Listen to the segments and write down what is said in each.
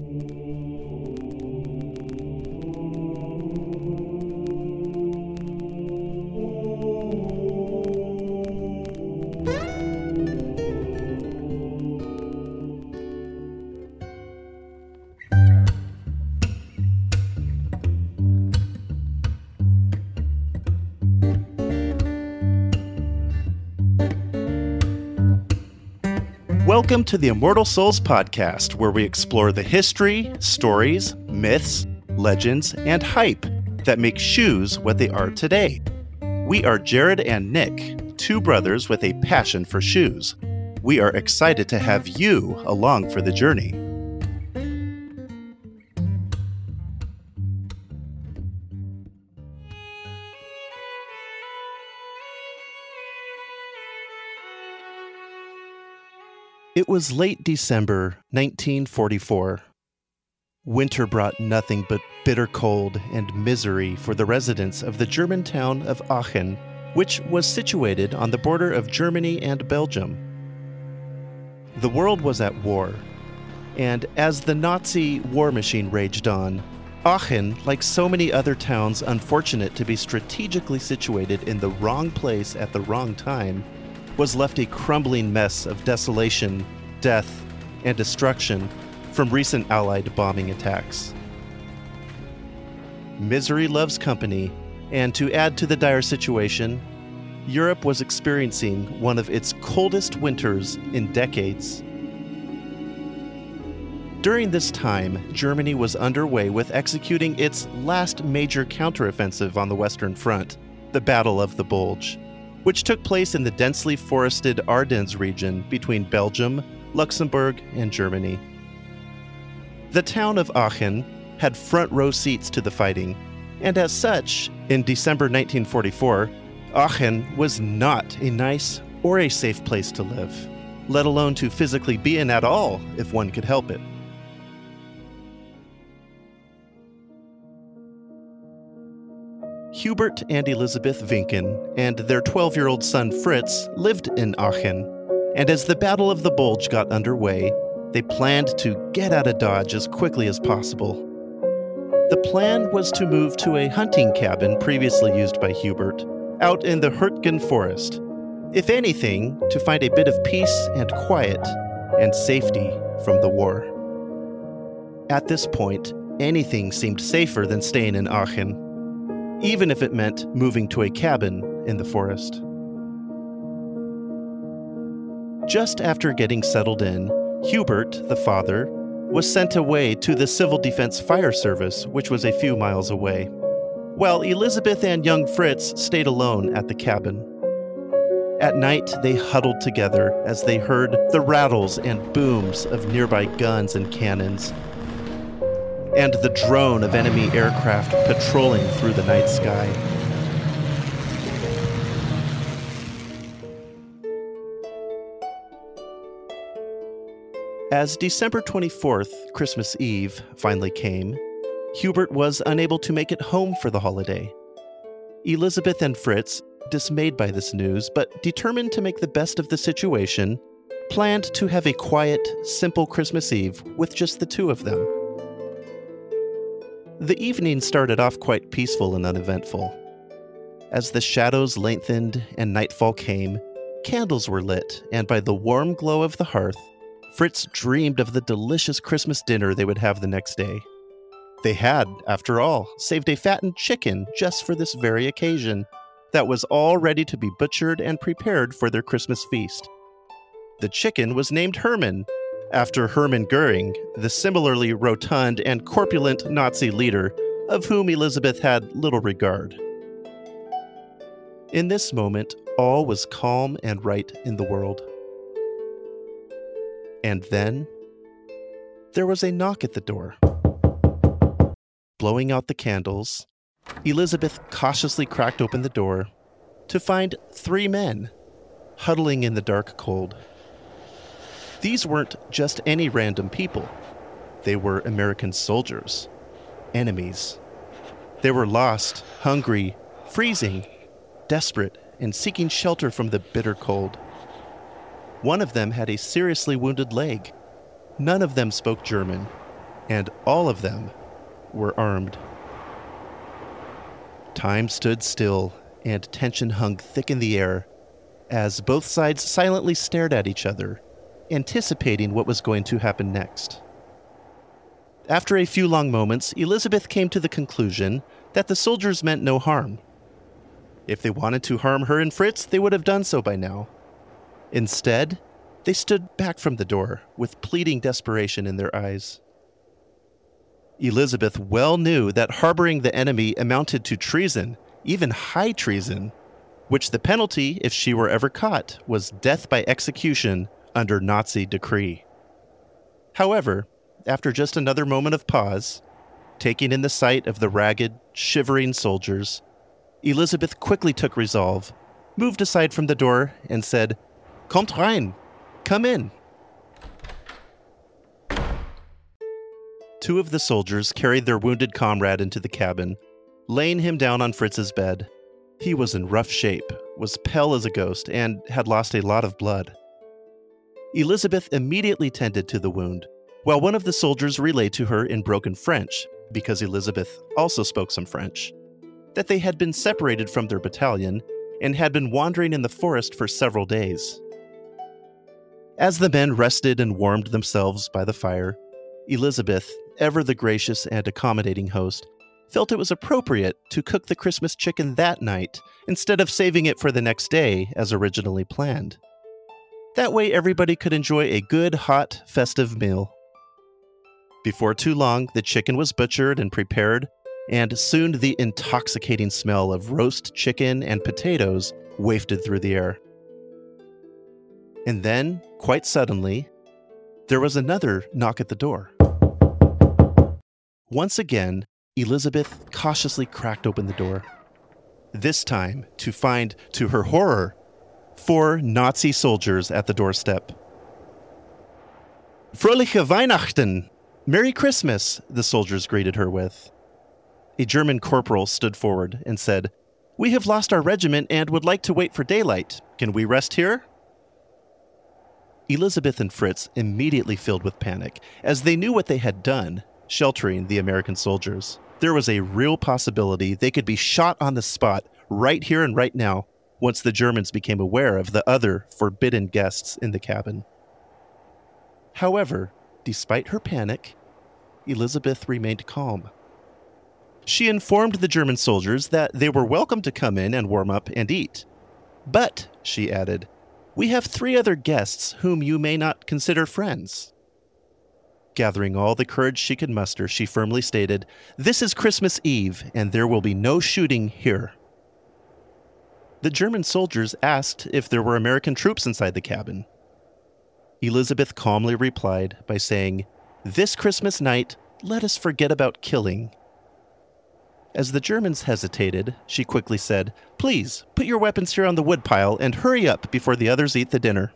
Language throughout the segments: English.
Amen. Welcome to the Immortal Soles podcast, where we explore the history, stories, myths, legends, and hype that make shoes what they are today. We are Jared and Nick, two brothers with a passion for shoes. We are excited to have you along for the journey. It was late December 1944. Winter brought nothing but bitter cold and misery for the residents of the German town of Aachen, which was situated on the border of Germany and Belgium. The world was at war, and as the Nazi war machine raged on, Aachen, like so many other towns unfortunate to be strategically situated in the wrong place at the wrong time, was left a crumbling mess of desolation, death, and destruction from recent Allied bombing attacks. Misery loves company, and to add to the dire situation, Europe was experiencing one of its coldest winters in decades. During this time, Germany was underway with executing its last major counteroffensive on the Western Front, the Battle of the Bulge which took place in the densely forested Ardennes region between Belgium, Luxembourg, and Germany. The town of Aachen had front row seats to the fighting, and as such, in December 1944, Aachen was not a nice or a safe place to live, let alone to physically be in at all if one could help it. Hubert and Elizabeth Vinken and their 12 year old son Fritz lived in Aachen, and as the Battle of the Bulge got underway, they planned to get out of Dodge as quickly as possible. The plan was to move to a hunting cabin previously used by Hubert, out in the Hurtgen forest. If anything, to find a bit of peace and quiet and safety from the war. At this point, anything seemed safer than staying in Aachen even if it meant moving to a cabin in the forest. Just after getting settled in, Hubert, the father, was sent away to the Civil Defense Fire Service, which was a few miles away, while Elizabeth and young Fritz stayed alone at the cabin. At night, they huddled together as they heard the rattles and booms of nearby guns and cannons and the drone of enemy aircraft patrolling through the night sky. As December 24th, Christmas Eve, finally came, Hubert was unable to make it home for the holiday. Elizabeth and Fritz, dismayed by this news but determined to make the best of the situation, planned to have a quiet, simple Christmas Eve with just the two of them. The evening started off quite peaceful and uneventful. As the shadows lengthened and nightfall came, candles were lit, and by the warm glow of the hearth, Fritz dreamed of the delicious Christmas dinner they would have the next day. They had, after all, saved a fattened chicken just for this very occasion that was all ready to be butchered and prepared for their Christmas feast. The chicken was named Herman, after Hermann Goering, the similarly rotund and corpulent Nazi leader of whom Elizabeth had little regard. In this moment, all was calm and right in the world. And then there was a knock at the door. Blowing out the candles, Elizabeth cautiously cracked open the door to find three men huddling in the dark cold. These weren't just any random people, they were American soldiers, enemies. They were lost, hungry, freezing, desperate, and seeking shelter from the bitter cold. One of them had a seriously wounded leg. None of them spoke German, and all of them were armed. Time stood still, and tension hung thick in the air as both sides silently stared at each other, anticipating what was going to happen next. After a few long moments, Elizabeth came to the conclusion that the soldiers meant no harm. If they wanted to harm her and Fritz, they would have done so by now. Instead, they stood back from the door with pleading desperation in their eyes. Elizabeth well knew that harboring the enemy amounted to treason, even high treason, which the penalty, if she were ever caught, was death by execution under Nazi decree. However, after just another moment of pause, taking in the sight of the ragged, shivering soldiers, Elizabeth quickly took resolve, moved aside from the door, and said, Kommt rein! Come in! Two of the soldiers carried their wounded comrade into the cabin, laying him down on Fritz's bed. He was in rough shape, was pale as a ghost, and had lost a lot of blood. Elizabeth immediately tended to the wound, while one of the soldiers relayed to her in broken French, because Elizabeth also spoke some French, that they had been separated from their battalion and had been wandering in the forest for several days. As the men rested and warmed themselves by the fire, Elizabeth, ever the gracious and accommodating host, felt it was appropriate to cook the Christmas chicken that night instead of saving it for the next day as originally planned. That way, everybody could enjoy a good, hot, festive meal. Before too long, the chicken was butchered and prepared, and soon the intoxicating smell of roast chicken and potatoes wafted through the air. And then, quite suddenly, there was another knock at the door. Once again, Elizabeth cautiously cracked open the door. This time, to find, to her horror, four Nazi soldiers at the doorstep. Fröhliche Weihnachten! Merry Christmas! the soldiers greeted her with. A German corporal stood forward and said, We have lost our regiment and would like to wait for daylight. Can we rest here? Elizabeth and Fritz immediately filled with panic, as they knew what they had done, sheltering the American soldiers there was a real possibility they could be shot on the spot right here and right now once the Germans became aware of the other forbidden guests in the cabin. However, despite her panic, Elizabeth remained calm. She informed the German soldiers that they were welcome to come in and warm up and eat. But, she added, we have three other guests whom you may not consider friends. Gathering all the courage she could muster, she firmly stated, This is Christmas Eve, and there will be no shooting here. The German soldiers asked if there were American troops inside the cabin. Elizabeth calmly replied by saying, This Christmas night, let us forget about killing. As the Germans hesitated, she quickly said, Please, put your weapons here on the woodpile and hurry up before the others eat the dinner.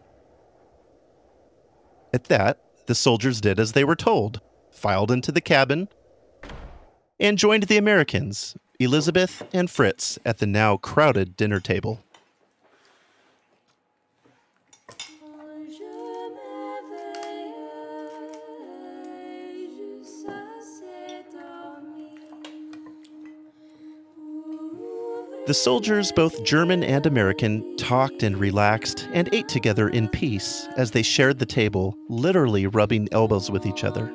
At that, the soldiers did as they were told, filed into the cabin, and joined the Americans, Elizabeth and Fritz, at the now crowded dinner table. The soldiers, both German and American, talked and relaxed and ate together in peace as they shared the table, literally rubbing elbows with each other.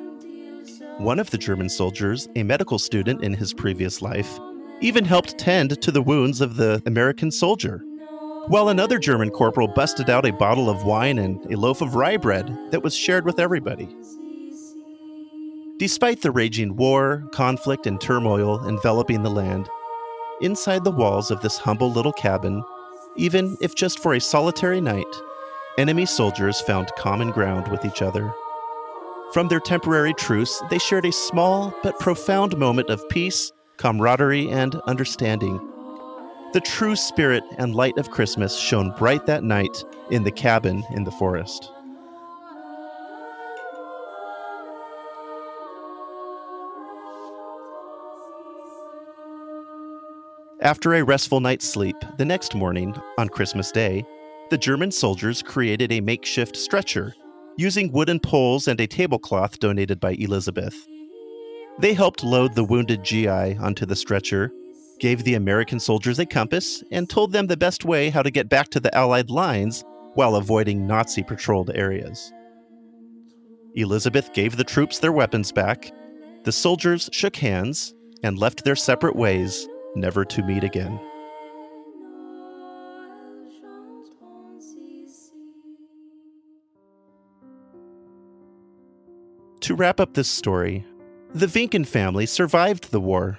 One of the German soldiers, a medical student in his previous life, even helped tend to the wounds of the American soldier, while another German corporal busted out a bottle of wine and a loaf of rye bread that was shared with everybody. Despite the raging war, conflict, and turmoil enveloping the land, inside the walls of this humble little cabin, even if just for a solitary night, enemy soldiers found common ground with each other. From their temporary truce, they shared a small but profound moment of peace, camaraderie, and understanding. The true spirit and light of Christmas shone bright that night in the cabin in the forest. After a restful night's sleep, the next morning, on Christmas Day, the German soldiers created a makeshift stretcher using wooden poles and a tablecloth donated by Elizabeth. They helped load the wounded GI onto the stretcher, gave the American soldiers a compass, and told them the best way how to get back to the Allied lines while avoiding Nazi patrolled areas. Elizabeth gave the troops their weapons back, the soldiers shook hands, and left their separate ways, never to meet again. To wrap up this story, the Vinken family survived the war.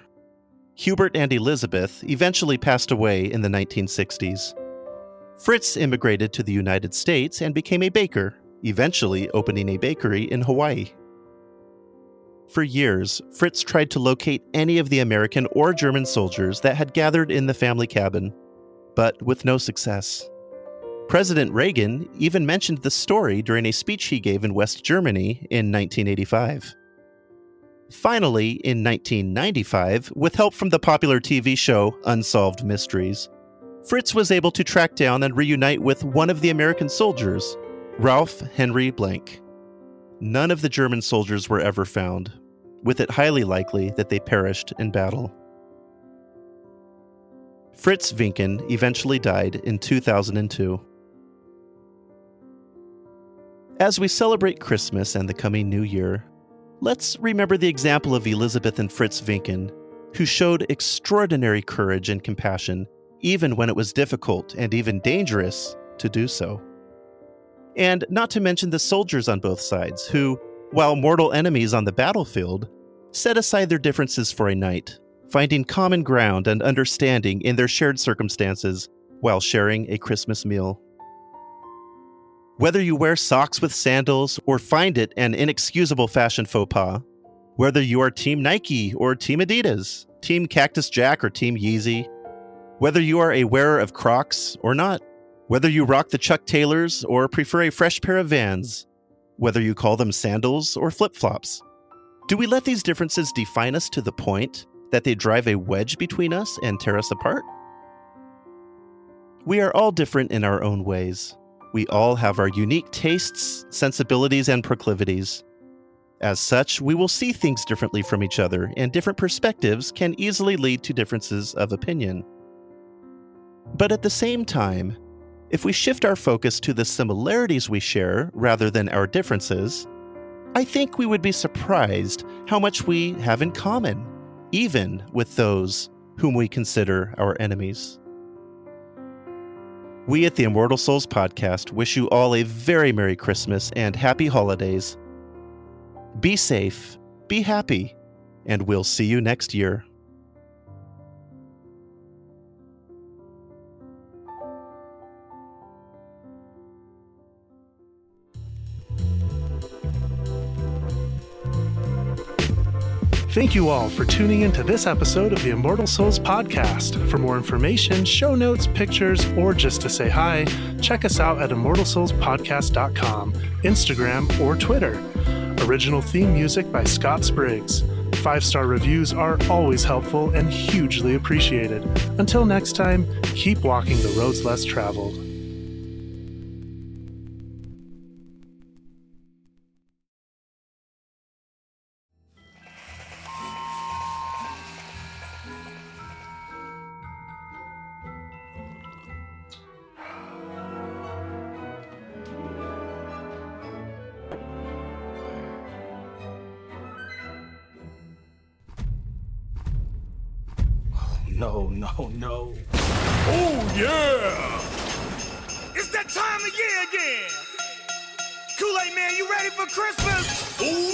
Hubert and Elizabeth eventually passed away in the 1960s. Fritz immigrated to the United States and became a baker, eventually opening a bakery in Hawaii. For years, Fritz tried to locate any of the American or German soldiers that had gathered in the family cabin, but with no success. President Reagan even mentioned the story during a speech he gave in West Germany in 1985. Finally, in 1995, with help from the popular TV show Unsolved Mysteries, Fritz was able to track down and reunite with one of the American soldiers, Ralph Henry Blank. None of the German soldiers were ever found, with it highly likely that they perished in battle. Fritz Vinken eventually died in 2002. As we celebrate Christmas and the coming New Year, let's remember the example of Elizabeth and Fritz Vinken, who showed extraordinary courage and compassion, even when it was difficult and even dangerous to do so. And not to mention the soldiers on both sides, who, while mortal enemies on the battlefield, set aside their differences for a night, finding common ground and understanding in their shared circumstances while sharing a Christmas meal. Whether you wear socks with sandals or find it an inexcusable fashion faux pas, whether you are Team Nike or Team Adidas, Team Cactus Jack or Team Yeezy, whether you are a wearer of Crocs or not, whether you rock the Chuck Taylors or prefer a fresh pair of Vans, whether you call them sandals or flip flops, do we let these differences define us to the point that they drive a wedge between us and tear us apart? We are all different in our own ways. We all have our unique tastes, sensibilities, and proclivities. As such, we will see things differently from each other, and different perspectives can easily lead to differences of opinion. But at the same time, if we shift our focus to the similarities we share rather than our differences, I think we would be surprised how much we have in common, even with those whom we consider our enemies. We at the Immortal Soles podcast wish you all a very Merry Christmas and Happy Holidays. Be safe, be happy, and we'll see you next year. Thank you all for tuning in to this episode of the Immortal Soles podcast. For more information, show notes, pictures, or just to say hi, check us out at immortalsolespodcast.com, Instagram, or Twitter. Original theme music by Scott Spriggs. Five star reviews are always helpful and hugely appreciated. Until next time, keep walking the roads less traveled. No, no, no. Oh, yeah! It's that time of year again! Kool-Aid Man, you ready for Christmas? Oh,